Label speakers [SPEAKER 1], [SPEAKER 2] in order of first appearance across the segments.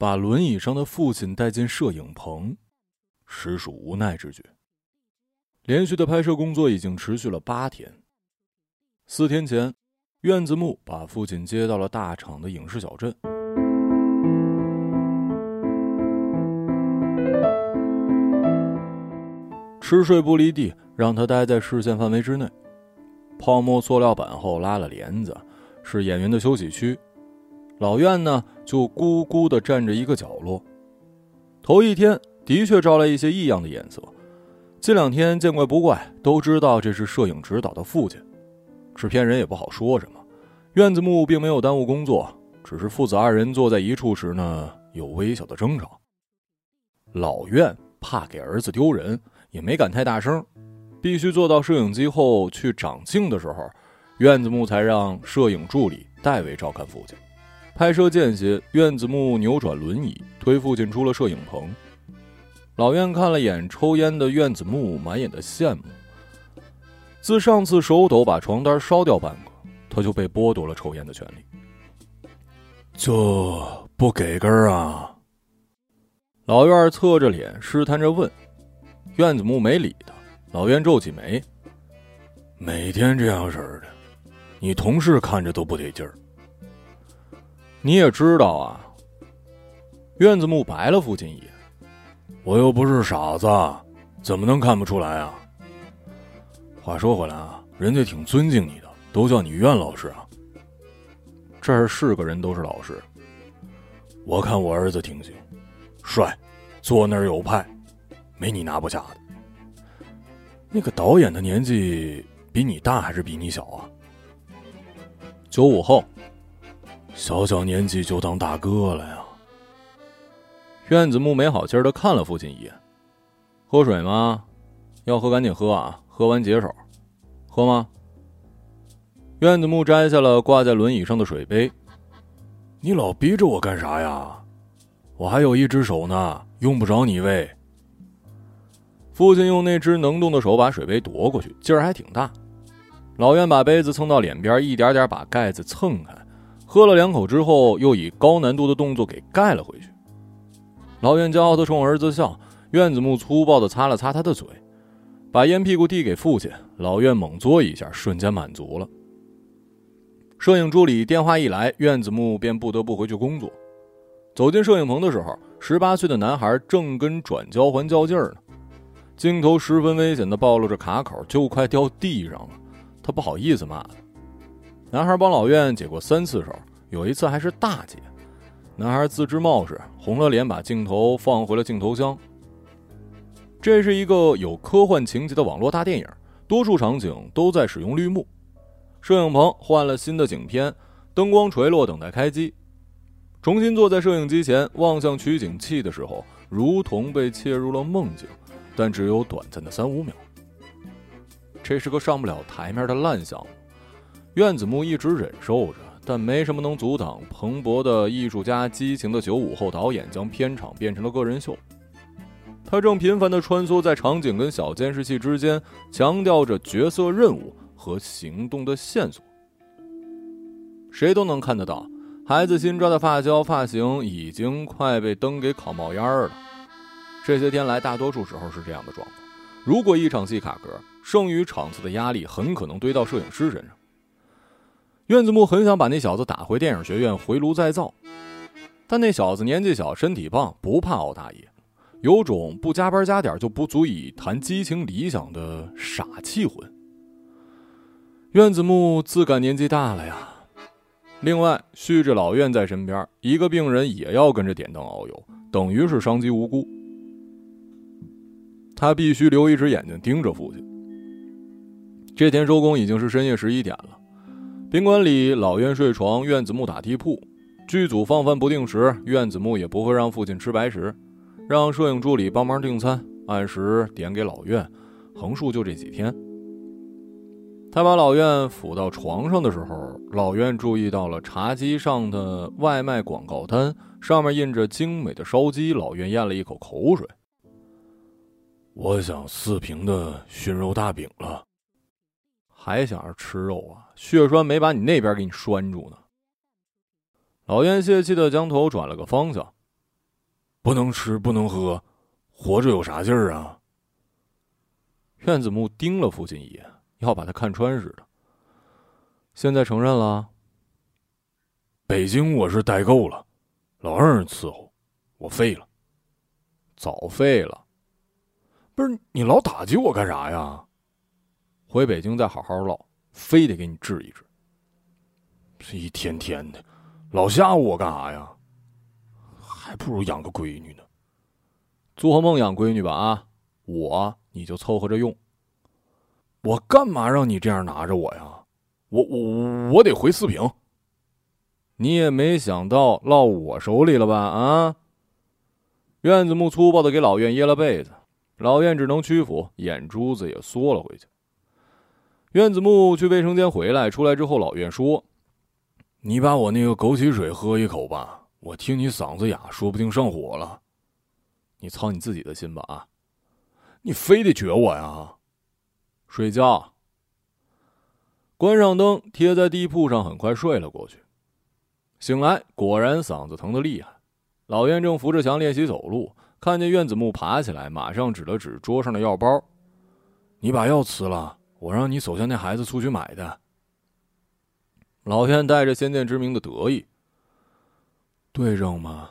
[SPEAKER 1] 把轮椅上的父亲带进摄影棚，实属无奈之举。连续的拍摄工作已经持续了八天。四天前，院子木把父亲接到了大厂的影视小镇。吃睡不离地，让他待在视线范围之内。泡沫塑料板后拉了帘子，是演员的休息区。老院呢，就孤孤的站着一个角落。头一天的确招来一些异样的眼色，近两天见怪不怪，都知道这是摄影指导的父亲。制片人也不好说什么。院子木并没有耽误工作，只是父子二人坐在一处时呢，有微小的争吵。老院怕给儿子丢人，也没敢太大声，必须坐到摄影机后去长镜的时候，院子木才让摄影助理代为照看父亲。拍摄间隙，院子木扭转轮椅，推父亲出了摄影棚。老院看了眼抽烟的院子木，满眼的羡慕。自上次手抖把床单烧掉半个，他就被剥夺了抽烟的权利。就不给根啊？老院侧着脸试探着问。院子木没理他。老院皱起眉：“每天这样式的，你同事看着都不得劲儿。”你也知道啊，院子木白了父亲一眼，我又不是傻子，怎么能看不出来啊？话说回来啊，人家挺尊敬你的，都叫你院老师啊。这儿是个人都是老师，我看我儿子挺行，帅，坐那儿有派，没你拿不下的。那个导演的年纪比你大还是比你小啊？九五后。小小年纪就当大哥了呀！院子木没好气的看了父亲一眼，喝水吗？要喝赶紧喝啊，喝完解手。喝吗？院子木摘下了挂在轮椅上的水杯。你老逼着我干啥呀？我还有一只手呢，用不着你喂。父亲用那只能动的手把水杯夺过去，劲儿还挺大。老院把杯子蹭到脸边，一点点把盖子蹭开。喝了两口之后，又以高难度的动作给盖了回去。老院骄傲的冲儿子笑，院子木粗暴的擦了擦他的嘴，把烟屁股递给父亲。老院猛嘬一下，瞬间满足了。摄影助理电话一来，院子木便不得不回去工作。走进摄影棚的时候，十八岁的男孩正跟转交环较劲儿呢，镜头十分危险的暴露着卡口，就快掉地上了。他不好意思骂他。男孩帮老院解过三次手，有一次还是大姐。男孩自知冒失，红了脸，把镜头放回了镜头箱。这是一个有科幻情节的网络大电影，多数场景都在使用绿幕。摄影棚换了新的景片，灯光垂落，等待开机。重新坐在摄影机前，望向取景器的时候，如同被切入了梦境，但只有短暂的三五秒。这是个上不了台面的烂项目。院子木一直忍受着，但没什么能阻挡蓬勃的艺术家、激情的九五后导演将片场变成了个人秀。他正频繁地穿梭在场景跟小监视器之间，强调着角色任务和行动的线索。谁都能看得到，孩子新抓的发胶发型已经快被灯给烤冒烟了。这些天来，大多数时候是这样的状况。如果一场戏卡壳，剩余场次的压力很可能堆到摄影师身上。院子木很想把那小子打回电影学院回炉再造，但那小子年纪小，身体棒，不怕熬大夜，有种不加班加点就不足以谈激情理想的傻气魂。院子木自感年纪大了呀，另外续着老院在身边，一个病人也要跟着点灯熬油，等于是伤及无辜。他必须留一只眼睛盯着父亲。这天收工已经是深夜十一点了。宾馆里，老院睡床，院子木打地铺。剧组放饭不定时，院子木也不会让父亲吃白食，让摄影助理帮忙订餐，按时点给老院。横竖就这几天。他把老院扶到床上的时候，老院注意到了茶几上的外卖广告单，上面印着精美的烧鸡。老院咽了一口口水。我想四平的熏肉大饼了。还想着吃肉啊？血栓没把你那边给你拴住呢。老燕泄气的将头转了个方向，不能吃，不能喝，活着有啥劲儿啊？苑子木盯了父亲一眼，要把他看穿似的。现在承认了。北京我是待够了，老让人伺候，我废了。早废了。不是你老打击我干啥呀？回北京再好好唠，非得给你治一治。这一天天的，老吓唬我干啥呀？还不如养个闺女呢。做梦养闺女吧啊！我你就凑合着用。我干嘛让你这样拿着我呀？我我我得回四平。你也没想到落我手里了吧？啊！院子木粗暴的给老院掖了被子，老院只能屈服，眼珠子也缩了回去。院子木去卫生间回来，出来之后，老院说：“你把我那个枸杞水喝一口吧，我听你嗓子哑，说不定上火了。你操你自己的心吧啊！你非得撅我呀？睡觉。关上灯，贴在地铺上，很快睡了过去。醒来，果然嗓子疼得厉害。”老院正扶着墙练习走路，看见院子木爬起来，马上指了指桌上的药包：“你把药吃了，我让你手下那孩子出去买的。”老院带着先见之明的得意：“对症吗？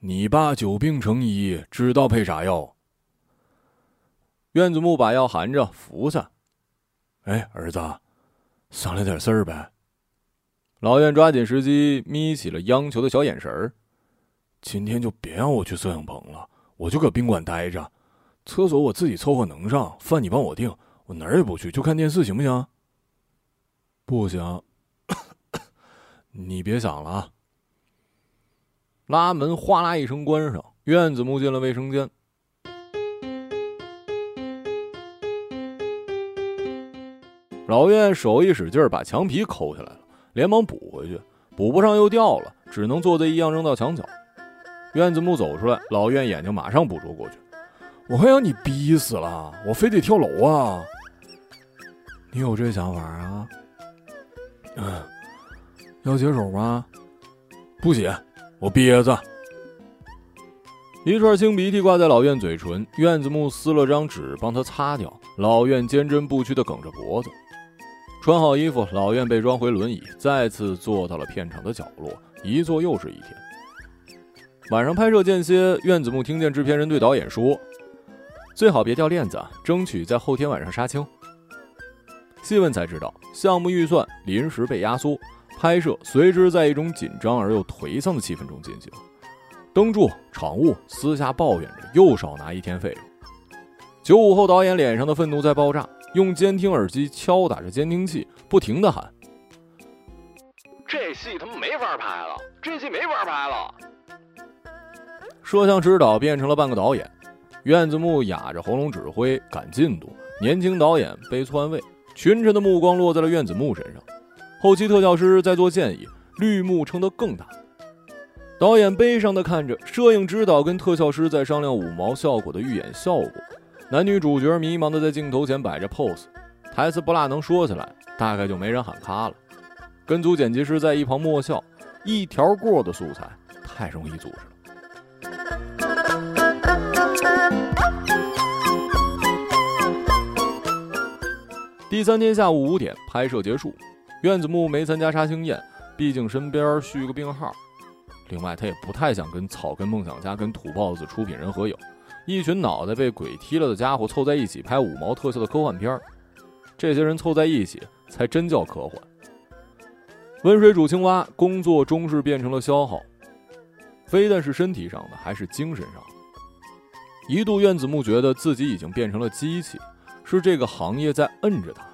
[SPEAKER 1] 你爸久病成医，知道配啥药。”院子木把药含着服下。哎，儿子，商量点事儿呗。老院抓紧时机，眯起了央求的小眼神儿。今天就别让我去摄影棚了，我就搁宾馆待着，厕所我自己凑合能上，饭你帮我订，我哪儿也不去，就看电视，行不行？不行，你别想了啊！拉门哗啦一声关上，院子木进了卫生间。老院手一使劲，把墙皮抠下来了，连忙补回去，补不上又掉了，只能做贼一样扔到墙角。院子木走出来，老院眼睛马上捕捉过去。我快让你逼死了，我非得跳楼啊！你有这想法啊？嗯，要解手吗？不解，我憋着。一串清鼻涕挂在老院嘴唇，院子木撕了张纸帮他擦掉。老院坚贞不屈的梗着脖子，穿好衣服，老院被装回轮椅，再次坐到了片场的角落，一坐又是一天。晚上拍摄间歇，院子木听见制片人对导演说：“最好别掉链子，争取在后天晚上杀青。”细问才知道，项目预算临时被压缩，拍摄随之在一种紧张而又颓丧的气氛中进行。灯柱、场务私下抱怨着又少拿一天费用。九五后导演脸上的愤怒在爆炸，用监听耳机敲打着监听器，不停的喊：“
[SPEAKER 2] 这戏他妈没法拍了，这戏没法拍了。”
[SPEAKER 1] 摄像指导变成了半个导演，院子木哑着喉咙指挥赶进度，年轻导演被篡位，群臣的目光落在了院子木身上。后期特效师在做建议，绿幕撑得更大。导演悲伤地看着，摄影指导跟特效师在商量五毛效果的预演效果。男女主角迷茫地在镜头前摆着 pose，台词不大能说起来，大概就没人喊卡了。跟组剪辑师在一旁默笑，一条过的素材太容易组织了。第三天下午五点，拍摄结束。院子木没参加杀青宴，毕竟身边续个病号。另外，他也不太想跟草根梦想家、跟土豹子出品人合影。一群脑袋被鬼踢了的家伙凑在一起拍五毛特效的科幻片这些人凑在一起才真叫科幻。温水煮青蛙，工作终是变成了消耗，非但是身体上的，还是精神上的。一度，院子木觉得自己已经变成了机器。是这个行业在摁着他，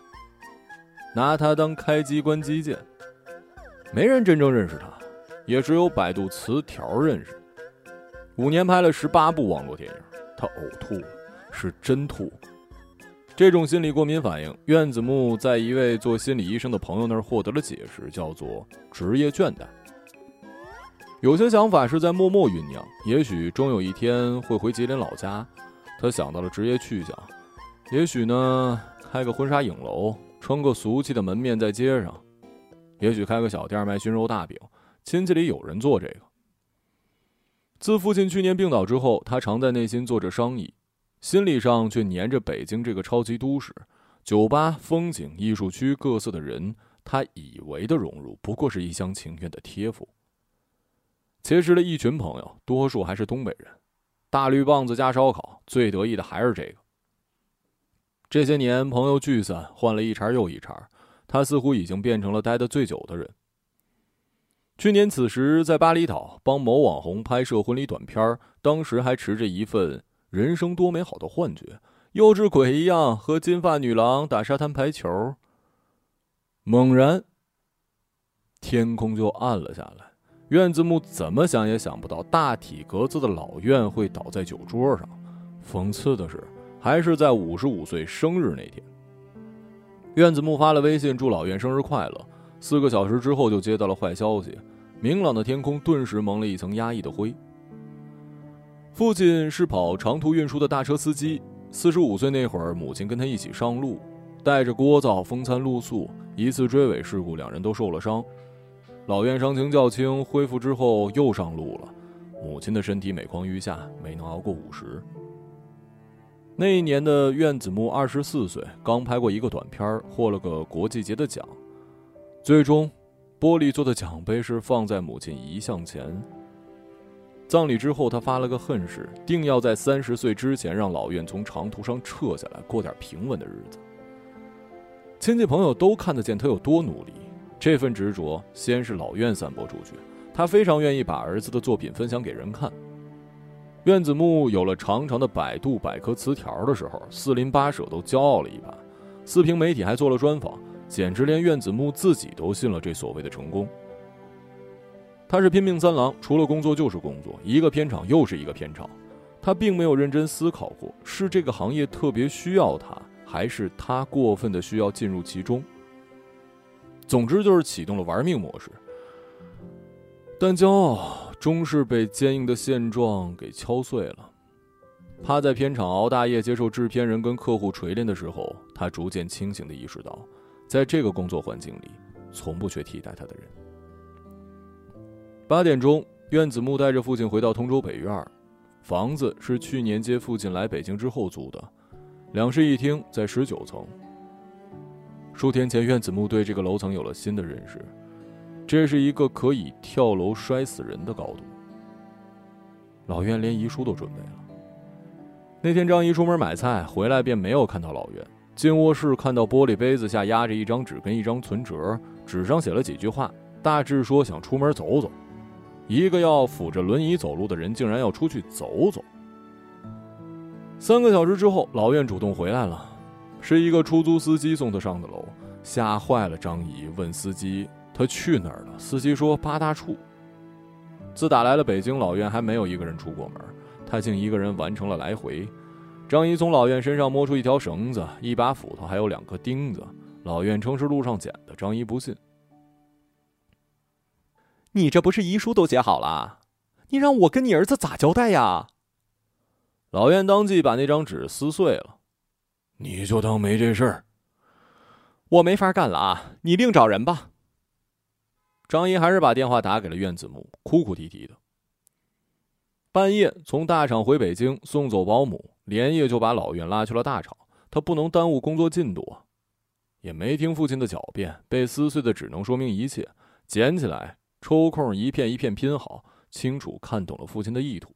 [SPEAKER 1] 拿他当开机关机键。没人真正认识他，也只有百度词条认识。五年拍了十八部网络电影，他呕吐，是真吐。这种心理过敏反应，院子木在一位做心理医生的朋友那儿获得了解释，叫做职业倦怠。有些想法是在默默酝酿，也许终有一天会回吉林老家。他想到了职业去向。也许呢，开个婚纱影楼，撑个俗气的门面在街上；也许开个小店卖熏肉大饼，亲戚里有人做这个。自自父亲去年病倒之后，他常在内心做着商议，心理上却黏着北京这个超级都市，酒吧、风景、艺术区各色的人，他以为的融入，不过是一厢情愿的贴附。结识了一群朋友，多数还是东北人，大绿棒子加烧烤，最得意的还是这个。这些年，朋友聚散，换了一茬又一茬，他似乎已经变成了待得最久的人。去年此时在巴厘岛帮某网红拍摄婚礼短片当时还持着一份人生多美好的幻觉，幼稚鬼一样和金发女郎打沙滩排球。猛然，天空就暗了下来。院子木怎么想也想不到，大体格子的老院会倒在酒桌上。讽刺的是。还是在五十五岁生日那天，院子木发了微信祝老院生日快乐。四个小时之后就接到了坏消息，明朗的天空顿时蒙了一层压抑的灰。父亲是跑长途运输的大车司机，四十五岁那会儿，母亲跟他一起上路，带着聒噪风餐露宿，一次追尾事故，两人都受了伤。老院伤情较轻，恢复之后又上路了，母亲的身体每况愈下，没能熬过五十。那一年的院子木二十四岁，刚拍过一个短片，获了个国际节的奖。最终，玻璃做的奖杯是放在母亲遗像前。葬礼之后，他发了个恨誓，定要在三十岁之前让老院从长途上撤下来，过点平稳的日子。亲戚朋友都看得见他有多努力，这份执着先是老院散播出去，他非常愿意把儿子的作品分享给人看。院子木有了长长的百度百科词条的时候，四邻八舍都骄傲了一把。四平媒体还做了专访，简直连院子木自己都信了这所谓的成功。他是拼命三郎，除了工作就是工作，一个片场又是一个片场。他并没有认真思考过，是这个行业特别需要他，还是他过分的需要进入其中。总之就是启动了玩命模式。但骄傲。终是被坚硬的现状给敲碎了。趴在片场熬大夜接受制片人跟客户锤炼的时候，他逐渐清醒的意识到，在这个工作环境里，从不缺替代他的人。八点钟，苑子木带着父亲回到通州北院，房子是去年接父亲来北京之后租的，两室一厅，在十九层。数天前，苑子木对这个楼层有了新的认识。这是一个可以跳楼摔死人的高度。老院连遗书都准备了。那天张姨出门买菜回来，便没有看到老院。进卧室看到玻璃杯子下压着一张纸跟一张存折，纸上写了几句话，大致说想出门走走。一个要扶着轮椅走路的人，竟然要出去走走。三个小时之后，老院主动回来了，是一个出租司机送他上的楼，吓坏了张姨，问司机。他去哪儿了？司机说八大处。自打来了北京，老院还没有一个人出过门，他竟一个人完成了来回。张姨从老院身上摸出一条绳子、一把斧头，还有两颗钉子。老院称是路上捡的，张姨不信。
[SPEAKER 3] 你这不是遗书都写好了？你让我跟你儿子咋交代呀？
[SPEAKER 1] 老院当即把那张纸撕碎了。你就当没这事儿。
[SPEAKER 3] 我没法干了啊！你另找人吧。
[SPEAKER 1] 张姨还是把电话打给了苑子木，哭哭啼啼的。半夜从大厂回北京送走保姆，连夜就把老院拉去了大厂。他不能耽误工作进度啊！也没听父亲的狡辩，被撕碎的只能说明一切。捡起来，抽空一片一片拼好，清楚看懂了父亲的意图。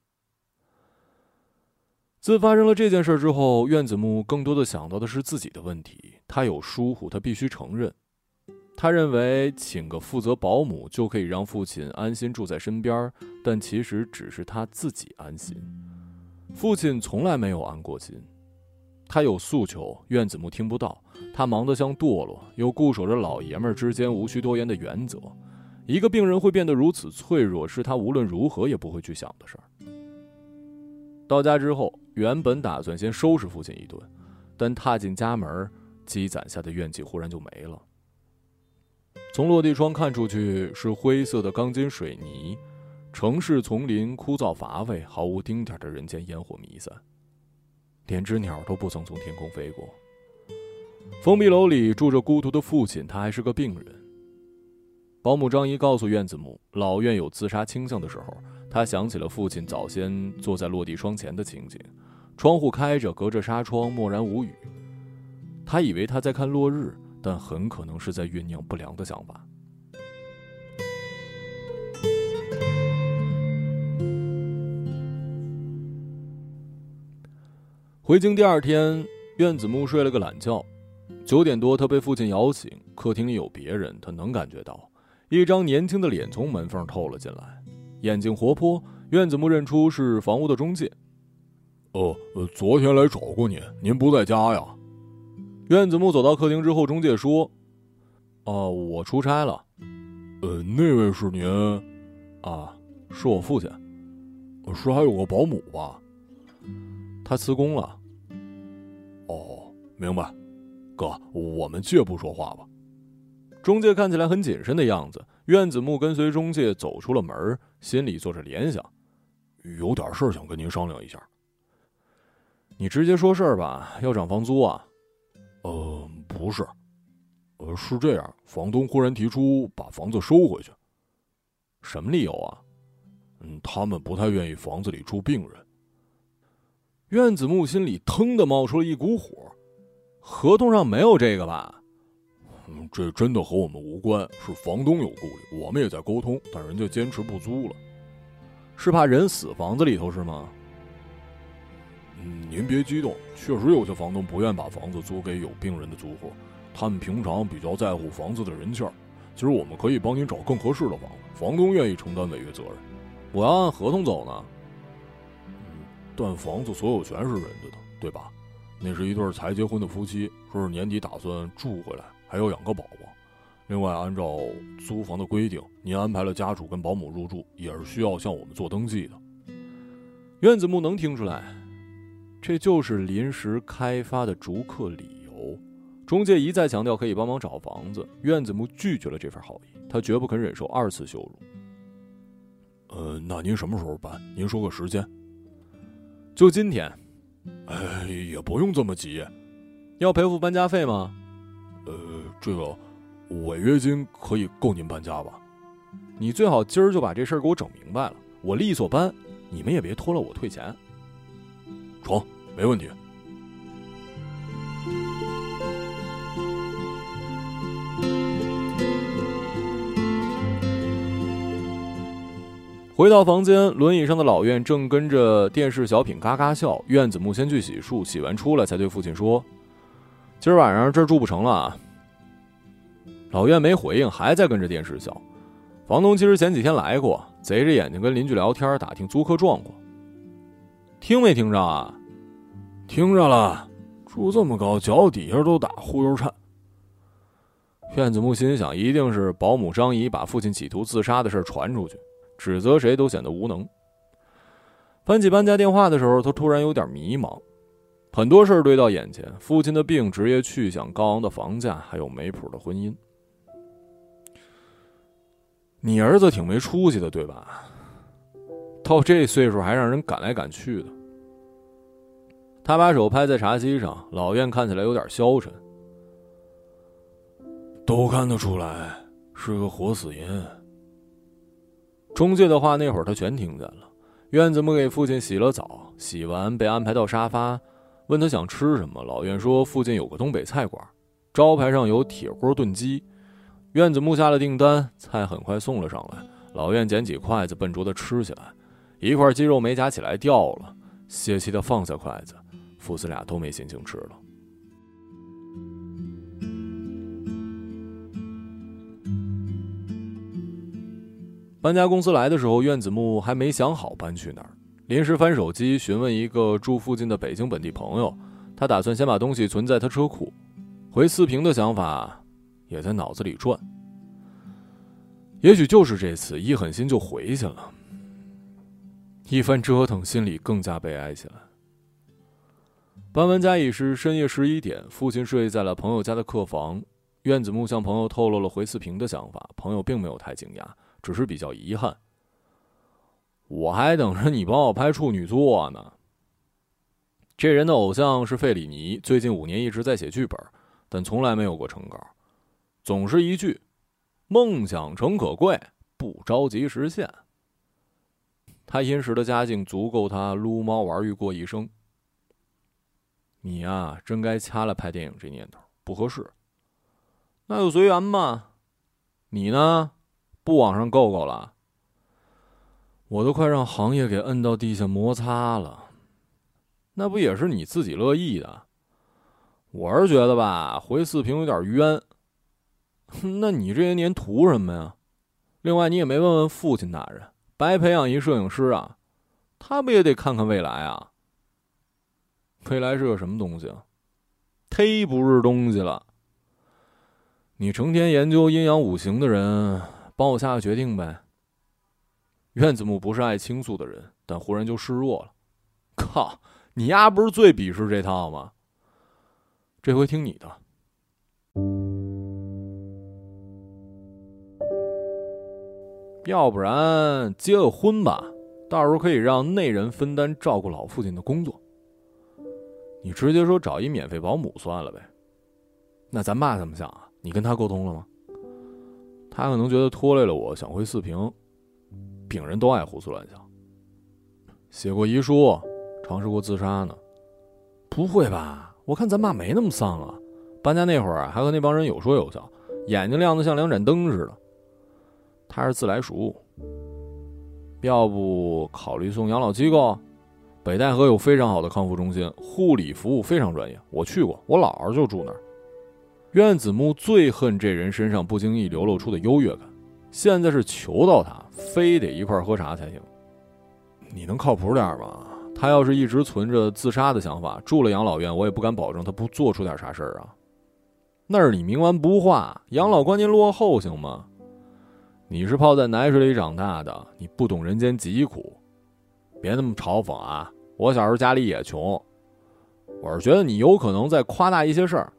[SPEAKER 1] 自发生了这件事之后，苑子木更多的想到的是自己的问题。他有疏忽，他必须承认。他认为请个负责保姆就可以让父亲安心住在身边，但其实只是他自己安心。父亲从来没有安过心。他有诉求，院子木听不到。他忙得像堕落，又固守着老爷们儿之间无需多言的原则。一个病人会变得如此脆弱，是他无论如何也不会去想的事儿。到家之后，原本打算先收拾父亲一顿，但踏进家门，积攒下的怨气忽然就没了。从落地窗看出去是灰色的钢筋水泥，城市丛林枯燥乏味，毫无丁点的人间烟火弥散，连只鸟都不曾从天空飞过。封闭楼里住着孤独的父亲，他还是个病人。保姆张姨告诉苑子木，老院有自杀倾向的时候，他想起了父亲早先坐在落地窗前的情景，窗户开着，隔着纱窗，默然无语。他以为他在看落日，但很可能是在酝酿不良的想法。回京第二天，苑子木睡了个懒觉。九点多，他被父亲摇醒。客厅里有别人，他能感觉到一张年轻的脸从门缝透了进来，眼睛活泼。苑子木认出是房屋的中介。
[SPEAKER 4] 哦，昨天来找过您，您不在家呀？
[SPEAKER 1] 苑子木走到客厅之后，中介说：“哦，我出差了。
[SPEAKER 4] 呃，那位是您？
[SPEAKER 1] 啊，是我父亲。
[SPEAKER 4] 是还有个保姆吧？
[SPEAKER 1] 他辞工了。
[SPEAKER 4] 哦，明白。哥，我们借不说话吧。”
[SPEAKER 1] 中介看起来很谨慎的样子。苑子木跟随中介走出了门，心里做着联想：
[SPEAKER 4] 有点事想跟您商量一下。
[SPEAKER 1] 你直接说事儿吧。要涨房租啊？
[SPEAKER 4] 呃，不是，呃，是这样，房东忽然提出把房子收回去。
[SPEAKER 1] 什么理由啊？
[SPEAKER 4] 嗯，他们不太愿意房子里住病人。
[SPEAKER 1] 苑子木心里腾的冒出了一股火，合同上没有这个吧？
[SPEAKER 4] 嗯，这真的和我们无关，是房东有顾虑，我们也在沟通，但人家坚持不租了，
[SPEAKER 1] 是怕人死房子里头是吗？
[SPEAKER 4] 嗯，您别激动，确实有些房东不愿把房子租给有病人的租户，他们平常比较在乎房子的人气儿。其实我们可以帮您找更合适的房，房东愿意承担违约责任。
[SPEAKER 1] 我要按合同走呢。
[SPEAKER 4] 嗯，但房子所有权是人家的，对吧？那是一对才结婚的夫妻，说是年底打算住回来，还要养个宝宝。另外，按照租房的规定，您安排了家属跟保姆入住，也是需要向我们做登记的。
[SPEAKER 1] 院子木能听出来。这就是临时开发的逐客理由。中介一再强调可以帮忙找房子，苑子木拒绝了这份好意，他绝不肯忍受二次羞辱。
[SPEAKER 4] 呃，那您什么时候搬？您说个时间。
[SPEAKER 1] 就今天。
[SPEAKER 4] 哎，也不用这么急。
[SPEAKER 1] 要赔付搬家费吗？
[SPEAKER 4] 呃，这个违约金可以够您搬家吧？
[SPEAKER 1] 你最好今儿就把这事儿给我整明白了，我利索搬，你们也别拖了我退钱。
[SPEAKER 4] 床。没问题。
[SPEAKER 1] 回到房间，轮椅上的老院正跟着电视小品嘎嘎笑。院子木先去洗漱，洗完出来才对父亲说：“今儿晚上这儿住不成了。”老院没回应，还在跟着电视笑。房东其实前几天来过，贼着眼睛跟邻居聊天，打听租客状况。听没听着啊？
[SPEAKER 4] 听着了，住这么高，脚底下都打忽悠颤。
[SPEAKER 1] 苑子木心想，一定是保姆张姨把父亲企图自杀的事传出去，指责谁都显得无能。翻起搬家电话的时候，他突然有点迷茫。很多事儿堆到眼前：父亲的病、职业去向、高昂的房价，还有没谱的婚姻。你儿子挺没出息的，对吧？到这岁数还让人赶来赶去的。他把手拍在茶几上，老院看起来有点消沉。
[SPEAKER 4] 都看得出来是个活死人。
[SPEAKER 1] 中介的话那会儿他全听见了。院子木给父亲洗了澡，洗完被安排到沙发，问他想吃什么。老院说附近有个东北菜馆，招牌上有铁锅炖鸡。院子木下了订单，菜很快送了上来。老院捡起筷子，笨拙的吃起来，一块鸡肉没夹起来掉了，泄气的放下筷子。父子俩都没心情吃了。搬家公司来的时候，苑子木还没想好搬去哪儿，临时翻手机询问一个住附近的北京本地朋友，他打算先把东西存在他车库。回四平的想法也在脑子里转。也许就是这次，一狠心就回去了。一番折腾，心里更加悲哀起来。搬完家已是深夜十一点，父亲睡在了朋友家的客房。苑子木向朋友透露了回四平的想法，朋友并没有太惊讶，只是比较遗憾。我还等着你帮我拍处女作呢。这人的偶像是费里尼，最近五年一直在写剧本，但从来没有过成稿，总是一句：“梦想诚可贵，不着急实现。”他殷实的家境足够他撸猫玩玉过一生。你呀，真该掐了拍电影这念头，不合适。那就随缘吧。你呢，不往上够够了？我都快让行业给摁到地下摩擦了，那不也是你自己乐意的？我是觉得吧，回四平有点冤。那你这些年图什么呀？另外，你也没问问父亲大人，白培养一摄影师啊，他不也得看看未来啊？未来是个什么东西啊？忒不是东西了。你成天研究阴阳五行的人，帮我下个决定呗。院子木不是爱倾诉的人，但忽然就示弱了。靠，你丫不是最鄙视这套吗？这回听你的。要不然结个婚吧，到时候可以让内人分担照顾老父亲的工作。你直接说找一免费保姆算了呗。那咱爸怎么想啊？你跟他沟通了吗？他可能觉得拖累了我，想回四平。病人都爱胡思乱想。写过遗书，尝试过自杀呢。不会吧？我看咱爸没那么丧啊。搬家那会儿还和那帮人有说有笑，眼睛亮得像两盏灯似的。他是自来熟。要不考虑送养老机构？北戴河有非常好的康复中心，护理服务非常专业。我去过，我姥姥就住那儿。苑子木最恨这人身上不经意流露出的优越感，现在是求到他，非得一块喝茶才行。你能靠谱点吗？他要是一直存着自杀的想法，住了养老院，我也不敢保证他不做出点啥事儿啊。那是你冥顽不化，养老观念落后行吗？你是泡在奶水里长大的，你不懂人间疾苦。别那么嘲讽啊！我小时候家里也穷，我是觉得你有可能在夸大一些事儿，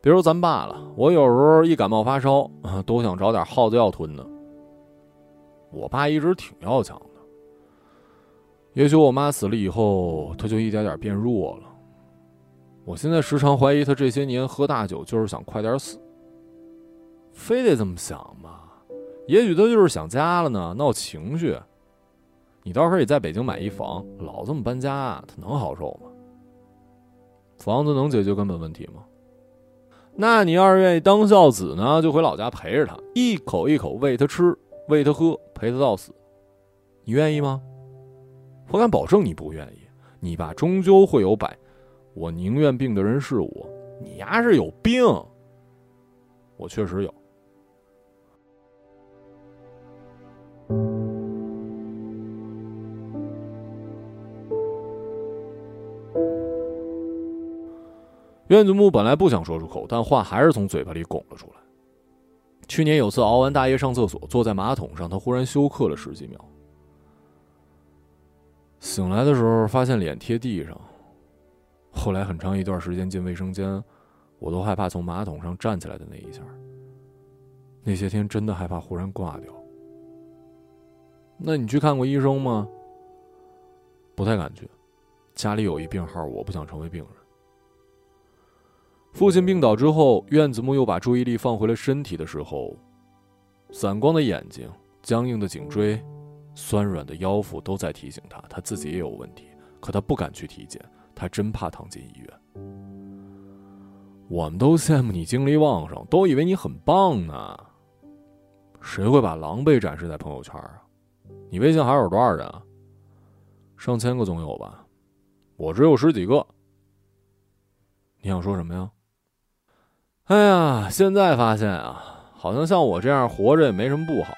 [SPEAKER 1] 别说咱爸了。我有时候一感冒发烧，都想找点耗子药吞呢。我爸一直挺要强的，也许我妈死了以后，他就一点点变弱了。我现在时常怀疑他这些年喝大酒就是想快点死，非得这么想吗？也许他就是想家了呢，闹情绪。你到时候也在北京买一房，老这么搬家，他能好受吗？房子能解决根本问题吗？那你要是愿意当孝子呢，就回老家陪着他，一口一口喂他吃，喂他喝，陪他到死。你愿意吗？我敢保证你不愿意。你爸终究会有百，我宁愿病的人是我。你丫是有病。我确实有。苑子木本来不想说出口，但话还是从嘴巴里拱了出来。去年有次熬完大夜上厕所，坐在马桶上，他忽然休克了十几秒。醒来的时候发现脸贴地上，后来很长一段时间进卫生间，我都害怕从马桶上站起来的那一下。那些天真的害怕忽然挂掉。那你去看过医生吗？不太敢去，家里有一病号，我不想成为病人。父亲病倒之后，院子木又把注意力放回了身体的时候，散光的眼睛、僵硬的颈椎、酸软的腰腹都在提醒他，他自己也有问题。可他不敢去体检，他真怕躺进医院。我们都羡慕你精力旺盛，都以为你很棒呢。谁会把狼狈展示在朋友圈啊？你微信还有多少人啊？上千个总有吧？我只有十几个。你想说什么呀？哎呀，现在发现啊，好像像我这样活着也没什么不好，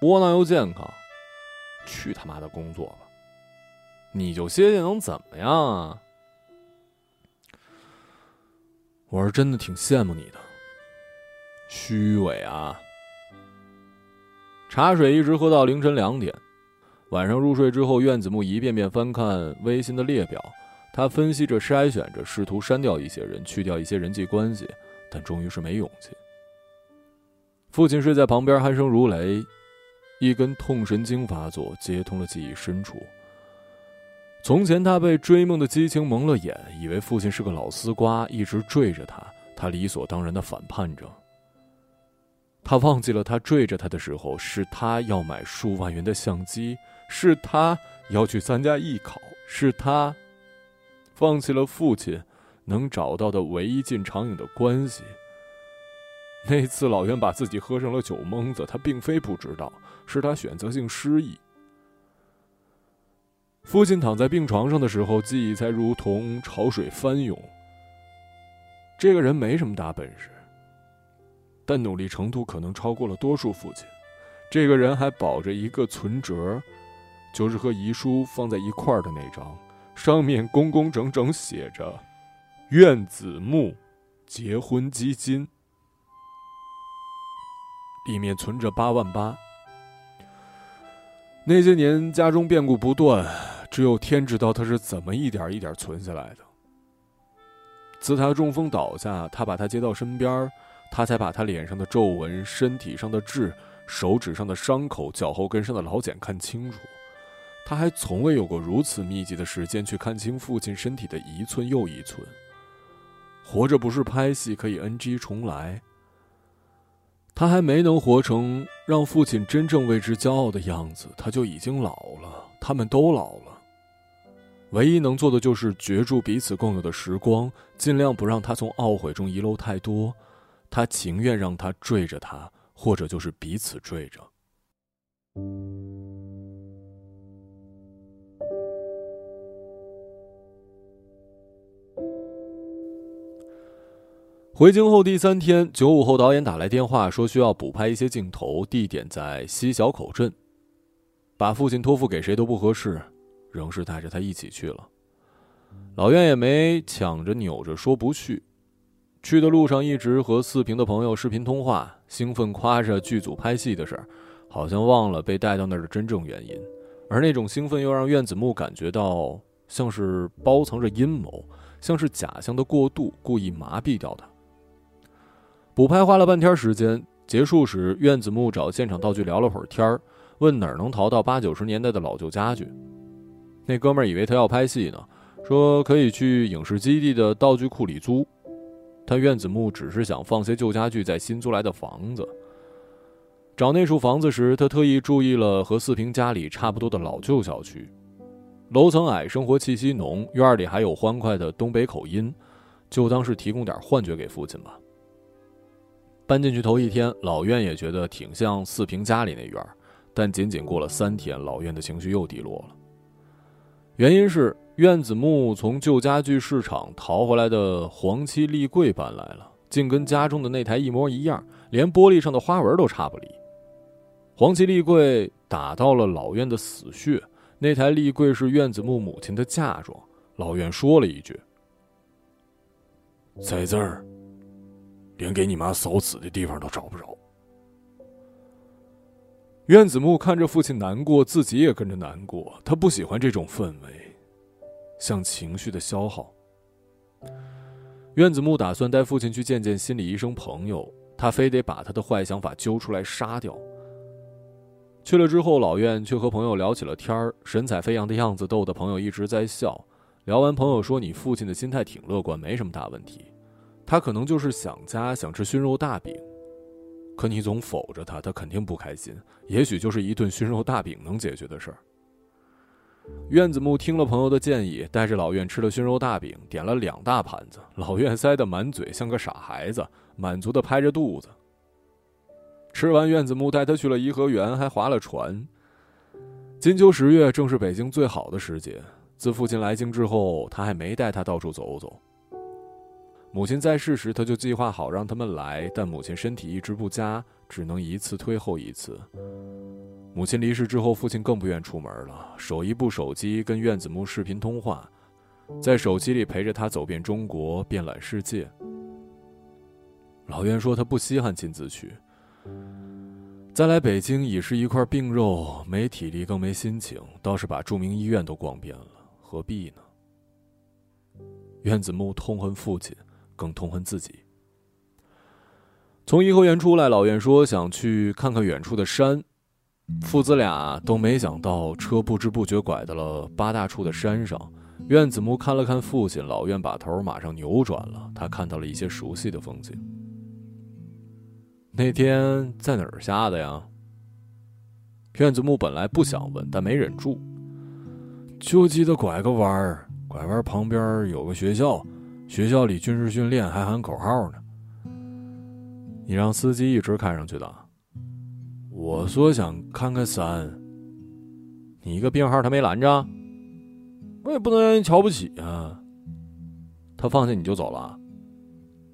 [SPEAKER 1] 窝囊又健康。去他妈的工作吧！你就歇歇能怎么样啊？我是真的挺羡慕你的。虚伪啊！茶水一直喝到凌晨两点，晚上入睡之后，苑子木一遍遍翻看微信的列表，他分析着、筛选着，试图删掉一些人，去掉一些人际关系。但终于是没勇气。父亲睡在旁边，鼾声如雷，一根痛神经发作，接通了记忆深处。从前他被追梦的激情蒙了眼，以为父亲是个老丝瓜，一直追着他，他理所当然的反叛着。他忘记了，他追着他的时候，是他要买数万元的相机，是他要去参加艺考，是他放弃了父亲能找到的唯一进长影的关系。那次老袁把自己喝成了酒蒙子，他并非不知道，是他选择性失忆。父亲躺在病床上的时候，记忆才如同潮水翻涌。这个人没什么大本事，但努力程度可能超过了多数父亲。这个人还保着一个存折，就是和遗书放在一块儿的那张，上面工工整整写着“苑子木结婚基金”，里面存着八万八。那些年家中变故不断，只有天知道他是怎么一点一点存下来的。自他中风倒下，他把他接到身边，他才把他脸上的皱纹、身体上的痣。手指上的伤口、脚后跟上的老茧看清楚，他还从未有过如此密集的时间去看清父亲身体的一寸又一寸。活着不是拍戏可以 NG 重来，他还没能活成让父亲真正为之骄傲的样子，他就已经老了，他们都老了。唯一能做的就是绝住彼此共有的时光，尽量不让他从懊悔中遗漏太多。他情愿让他坠着他。或者就是彼此坠着。回京后第三天，九五后导演打来电话说需要补拍一些镜头，地点在西小口镇。把父亲托付给谁都不合适，仍是带着他一起去了。老院也没抢着扭着说不去。去的路上一直和四平的朋友视频通话，兴奋夸着剧组拍戏的事儿，好像忘了被带到那儿的真正原因。而那种兴奋又让苑子木感觉到像是包藏着阴谋，像是假象的过度，故意麻痹掉他。补拍花了半天时间，结束时，苑子木找现场道具聊了会儿天儿，问哪儿能淘到八九十年代的老旧家具。那哥们儿以为他要拍戏呢，说可以去影视基地的道具库里租。但苑子木只是想放些旧家具在新租来的房子。找那处房子时，他特意注意了和四平家里差不多的老旧小区，楼层矮，生活气息浓，院里还有欢快的东北口音，就当是提供点幻觉给父亲吧。搬进去头一天，老院也觉得挺像四平家里那院但仅仅过了三天，老院的情绪又低落了。原因是。院子木从旧家具市场淘回来的黄漆立柜搬来了，竟跟家中的那台一模一样，连玻璃上的花纹都差不离。黄漆立柜打到了老院的死穴，那台立柜是院子木母亲的嫁妆。老院说了一句：“在这儿，连给你妈扫纸的地方都找不着。”院子木看着父亲难过，自己也跟着难过。他不喜欢这种氛围。像情绪的消耗。院子木打算带父亲去见见心理医生朋友，他非得把他的坏想法揪出来杀掉。去了之后，老院却和朋友聊起了天儿，神采飞扬的样子逗得朋友一直在笑。聊完，朋友说：“你父亲的心态挺乐观，没什么大问题。他可能就是想家，想吃熏肉大饼。可你总否着他，他肯定不开心。也许就是一顿熏肉大饼能解决的事儿。”院子木听了朋友的建议，带着老院吃了熏肉大饼，点了两大盘子。老院塞得满嘴，像个傻孩子，满足地拍着肚子。吃完，院子木带他去了颐和园，还划了船。金秋十月正是北京最好的时节。自父亲来京之后，他还没带他到处走走。母亲在世时，他就计划好让他们来，但母亲身体一直不佳，只能一次推后一次。母亲离世之后，父亲更不愿出门了，手一部手机跟院子木视频通话，在手机里陪着他走遍中国，遍览世界。老院说他不稀罕亲自去，再来北京已是一块病肉，没体力更没心情，倒是把著名医院都逛遍了，何必呢？院子木痛恨父亲，更痛恨自己。从颐和园出来，老院说想去看看远处的山。父子俩都没想到，车不知不觉拐到了八大处的山上。院子木看了看父亲，老院把头马上扭转了。他看到了一些熟悉的风景。那天在哪儿下的呀？院子木本来不想问，但没忍住。就记得拐个弯儿，拐弯旁边有个学校，学校里军事训练还喊口号呢。你让司机一直开上去的。我说想看看山。你一个病号，他没拦着。我也不能让人瞧不起啊。他放下你就走了？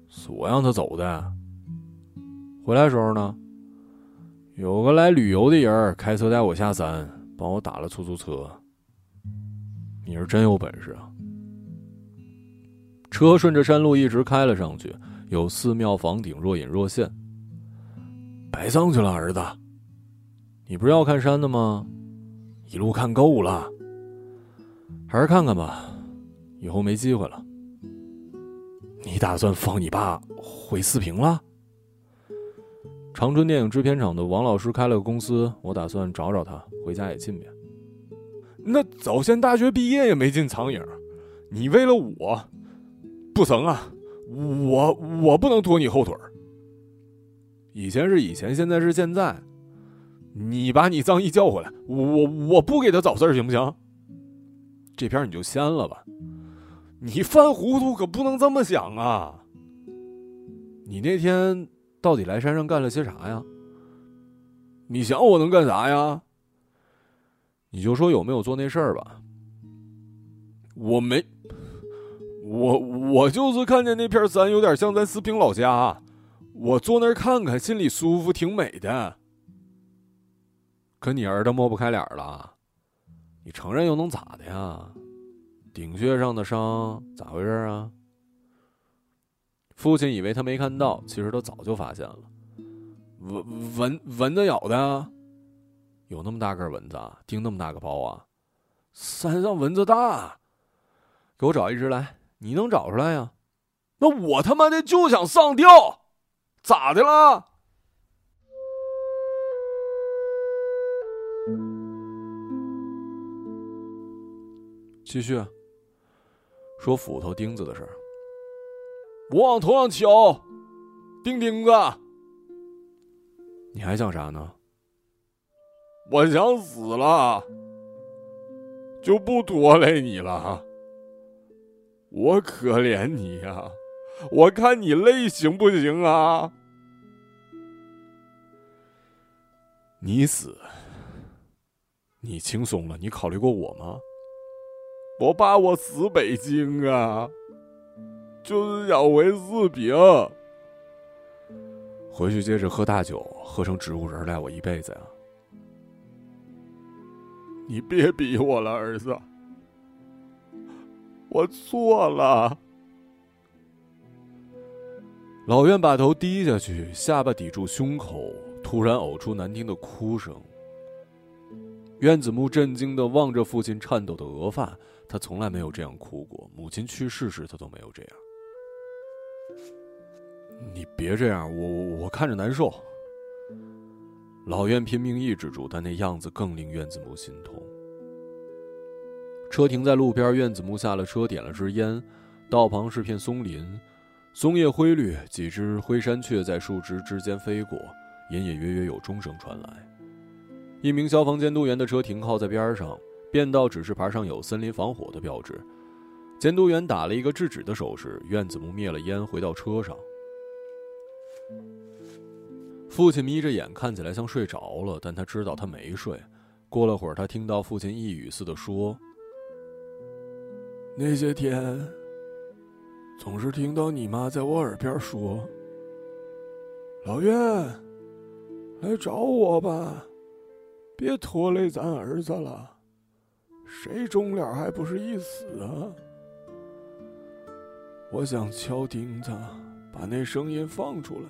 [SPEAKER 1] 是我让他走的。回来时候呢？有个来旅游的人开车带我下山，帮我打了出租车。你是真有本事啊！车顺着山路一直开了上去，有寺庙房顶若隐若现。白上去了，儿子。你不是要看山的吗？一路看够了，还是看看吧，以后没机会了。你打算放你爸回四平了？长春电影制片厂的王老师开了个公司，我打算找找他，回家也进便。那早先大学毕业也没进长影，你为了我，不成啊！我我不能拖你后腿以前是以前，现在是现在。你把你张毅叫回来，我我不给他找事儿行不行？这片你就掀了吧。你犯糊涂可不能这么想啊！你那天到底来山上干了些啥呀？你想我能干啥呀？你就说有没有做那事儿吧。我没，我我就是看见那片山有点像咱四平老家，我坐那儿看看，心里舒服，挺美的。可你儿子抹不开脸了，你承认又能咋的呀？顶穴上的伤咋回事啊？父亲以为他没看到，其实他早就发现了。蚊蚊蚊子咬的。有那么大个蚊子啊，叮那么大个包啊！山上蚊子大，给我找一只来。你能找出来呀？那我他妈的就想上吊，咋的了？继续说斧头钉子的事儿。我往头上敲，钉钉子。你还想啥呢？我想死了，就不拖累你了。我可怜你呀，我看你累行不行啊？你死，你轻松了。你考虑过我吗？我爸我死北京啊，就是想回四平，回去接着喝大酒，喝成植物人赖我一辈子呀。你别逼我了，儿子，我错了。老院把头低下去，下巴抵住胸口，突然呕出难听的哭声。院子木震惊的望着父亲颤抖的额发，他从来没有这样哭过。母亲去世时，他都没有这样。你别这样，我我我看着难受。老院拼命抑制住，但那样子更令院子木心痛。车停在路边，院子木下了车，点了支烟。道旁是片松林，松叶灰绿，几只灰山雀在树枝之间飞过，隐隐约约有钟声传来。一名消防监督员的车停靠在边上，变道指示牌上有森林防火的标志。监督员打了一个制止的手势，院子木灭了烟，回到车上。父亲眯着眼，看起来像睡着了，但他知道他没睡。过了会儿，他听到父亲一语似的说：“那些天，总是听到你妈在我耳边说：‘老岳，来找我吧，别拖累咱儿子了，谁终了还不是一死啊？’我想敲钉子，把那声音放出来。”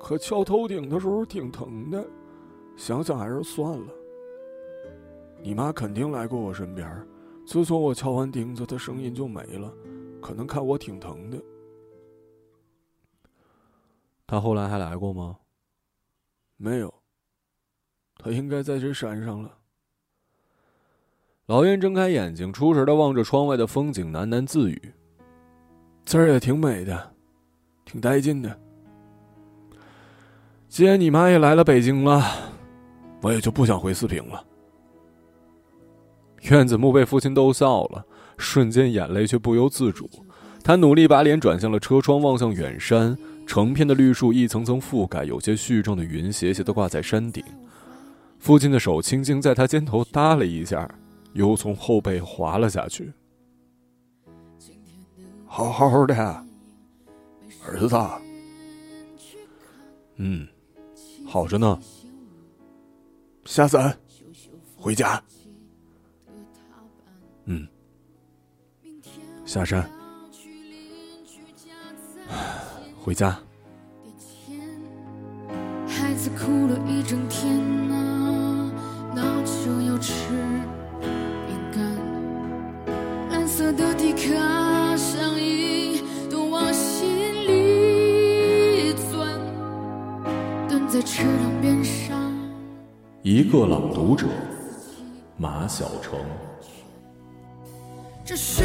[SPEAKER 1] 可敲头顶的时候挺疼的，想想还是算了。你妈肯定来过我身边，自从我敲完钉子，他声音就没了，可能看我挺疼的。他后来还来过吗？没有。他应该在这山上了。老燕睁开眼睛，出神的望着窗外的风景，喃喃自语：“这儿也挺美的，挺带劲的。”既然你妈也来了北京了，
[SPEAKER 4] 我也就不想回四平了。
[SPEAKER 3] 苑子木被父亲逗笑了，瞬间眼泪却不由自主。他努力把脸转向了车窗，望向远山，成片的绿树一层层覆盖，有些絮状的云斜斜的挂在山顶。父亲的手轻轻在他肩头搭了一下，又从后背滑了下去。
[SPEAKER 4] 好好的，儿子。
[SPEAKER 3] 嗯，好着呢。
[SPEAKER 4] 下山，回家。
[SPEAKER 3] 下山，回家。孩子哭了一整天啊，闹着要吃饼干，蓝色的迪卡上衣都往心里钻，蹲在池塘边上。一个朗读者，马晓成。这是。